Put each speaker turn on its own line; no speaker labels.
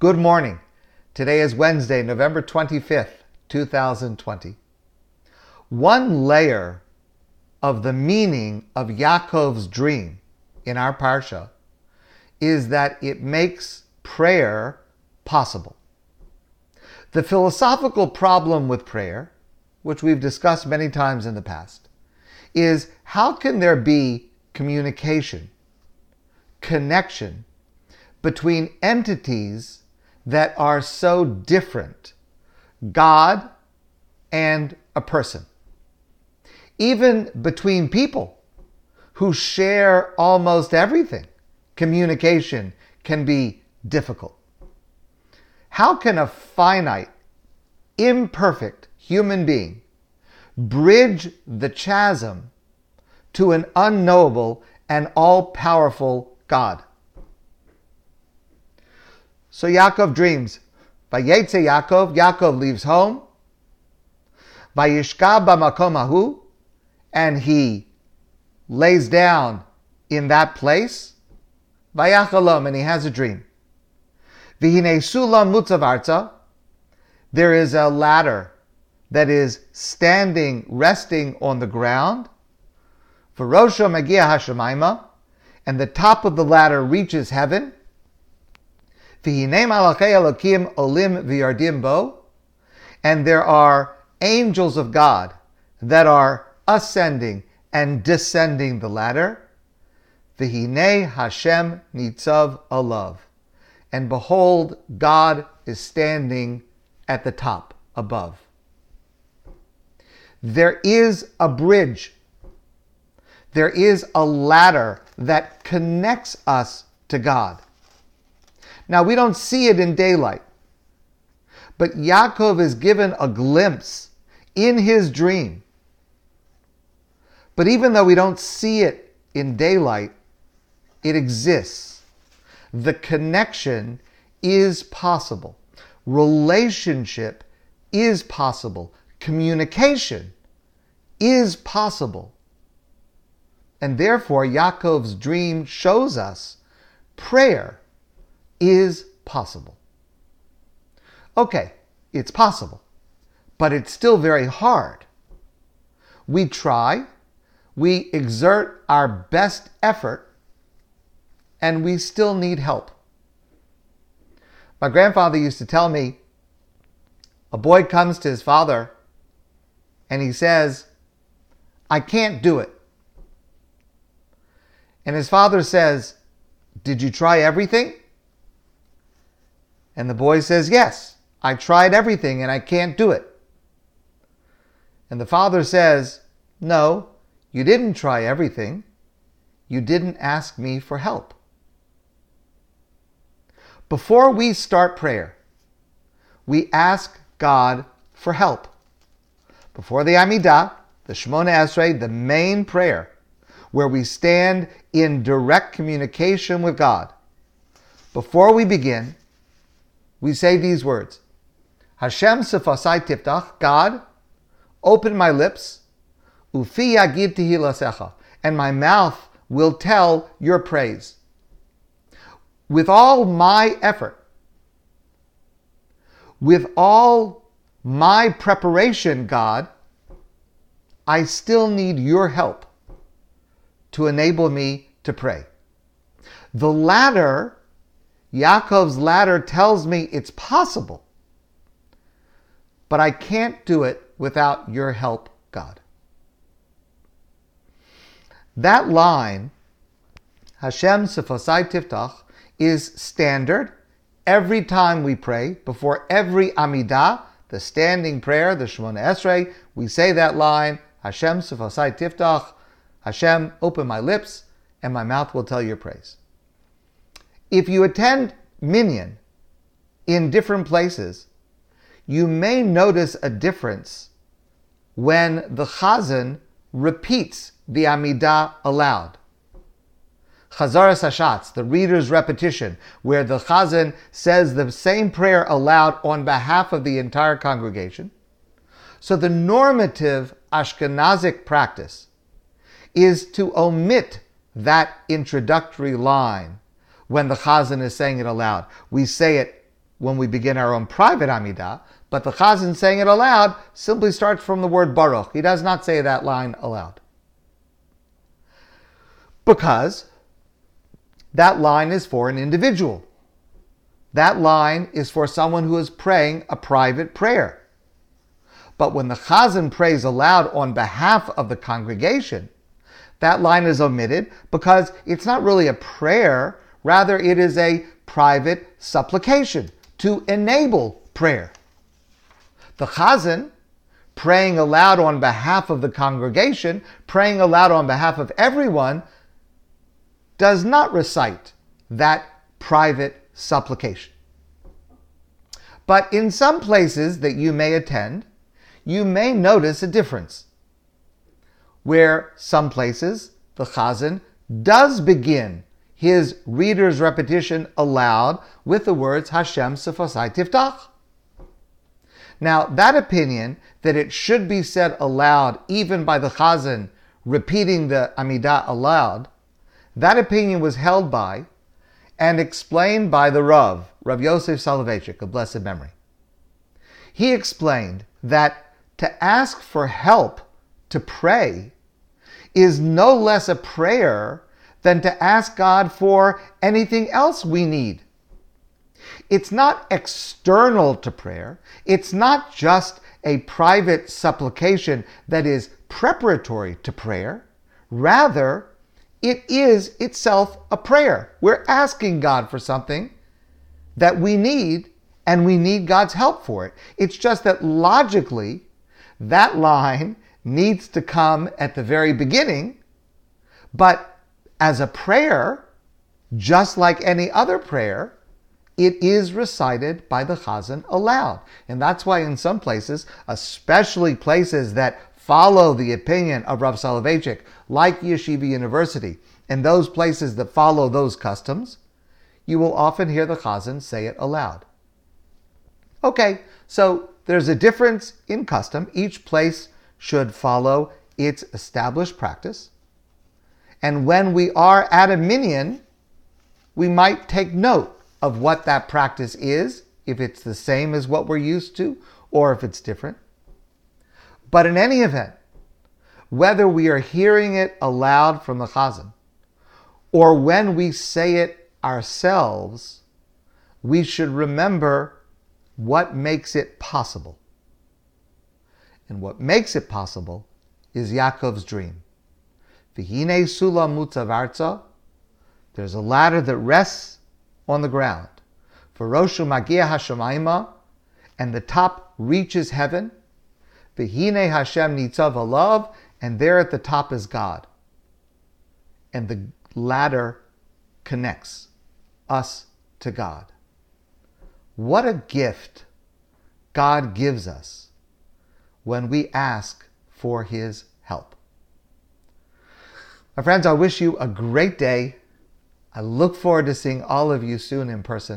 Good morning. Today is Wednesday, November 25th, 2020. One layer of the meaning of Yaakov's dream in our Parsha is that it makes prayer possible. The philosophical problem with prayer, which we've discussed many times in the past, is how can there be communication, connection between entities that are so different God and a person. Even between people who share almost everything, communication can be difficult. How can a finite, imperfect human being bridge the chasm to an unknowable and all powerful God? So Yaakov dreams. Vayetze Yaakov, Yaakov leaves home. Vayishka b'makom ahu, and he lays down in that place. Vayachalom, and he has a dream. Vihine sulam mutzavarta, there is a ladder that is standing, resting on the ground. Varosha magia hashemayma, and the top of the ladder reaches heaven. And there are angels of God that are ascending and descending the ladder. V'hinei Hashem nitzav alav, and behold, God is standing at the top, above. There is a bridge. There is a ladder that connects us to God. Now, we don't see it in daylight, but Yaakov is given a glimpse in his dream. But even though we don't see it in daylight, it exists. The connection is possible. Relationship is possible. Communication is possible. And therefore, Yaakov's dream shows us prayer is possible. Okay, it's possible, but it's still very hard. We try, we exert our best effort, and we still need help. My grandfather used to tell me a boy comes to his father and he says, I can't do it. And his father says, Did you try everything? And the boy says, Yes, I tried everything and I can't do it. And the father says, No, you didn't try everything. You didn't ask me for help. Before we start prayer, we ask God for help. Before the Amidah, the Shemona Esrei, the main prayer, where we stand in direct communication with God, before we begin, we say these words Hashem sefasai tiftach, God, open my lips, ufi yagid tehilasecha, and my mouth will tell your praise. With all my effort, with all my preparation, God, I still need your help to enable me to pray. The ladder Yaakov's ladder tells me it's possible, but I can't do it without your help, God. That line, Hashem Sefosai Tiftach, is standard every time we pray, before every Amidah, the standing prayer, the Shemona Esrei, we say that line, Hashem Sefosai Tiftach, Hashem, open my lips, and my mouth will tell your praise. If you attend Minyan in different places, you may notice a difference when the Chazan repeats the Amidah aloud. Chazaras Hashatz, the reader's repetition, where the Chazan says the same prayer aloud on behalf of the entire congregation. So the normative Ashkenazic practice is to omit that introductory line when the chazan is saying it aloud. We say it when we begin our own private Amidah, but the Chazan saying it aloud simply starts from the word Baruch. He does not say that line aloud. Because that line is for an individual. That line is for someone who is praying a private prayer. But when the Chazan prays aloud on behalf of the congregation, that line is omitted because it's not really a prayer, rather, it is a private supplication to enable prayer. The Chazan, praying aloud on behalf of the congregation, praying aloud on behalf of everyone, does not recite that private supplication. But in some places that you may attend, you may notice a difference. Where some places the Chazan does begin his reader's repetition aloud with the words Hashem Sefasai Tiftach. Now, that opinion that it should be said aloud even by the Chazan repeating the Amidah aloud, that opinion was held by and explained by the Rav, Rav Yosef Soloveitchik, of blessed memory. He explained that to ask for help to pray is no less a prayer than to ask God for anything else we need. It's not external to prayer. It's not just a private supplication that is preparatory to prayer. Rather, it is itself a prayer. We're asking God for something that we need, and we need God's help for it. It's just that logically, that line needs to come at the very beginning, but as a prayer, just like any other prayer, it is recited by the Chazan aloud. And that's why in some places, especially places that follow the opinion of Rav Soloveitchik, like Yeshiva University, and those places that follow those customs, you will often hear the Chazan say it aloud. Okay, so there's a difference in custom. Each place should follow its established practice. And when we are at a minyan, we might take note of what that practice is, if it's the same as what we're used to, or if it's different. But in any event, whether we are hearing it aloud from the Chazan, or when we say it ourselves, we should remember what makes it possible. And what makes it possible is Yaakov's dream. V'hine sulam mutzav There's a ladder that rests on the ground. V'roshu magia hashemayma, and the top reaches heaven. V'hine Hashem nitzav alav, and there at the top is God. And the ladder connects us to God. What a gift God gives us when we ask for His help. My friends, I wish you a great day. I look forward to seeing all of you soon in person.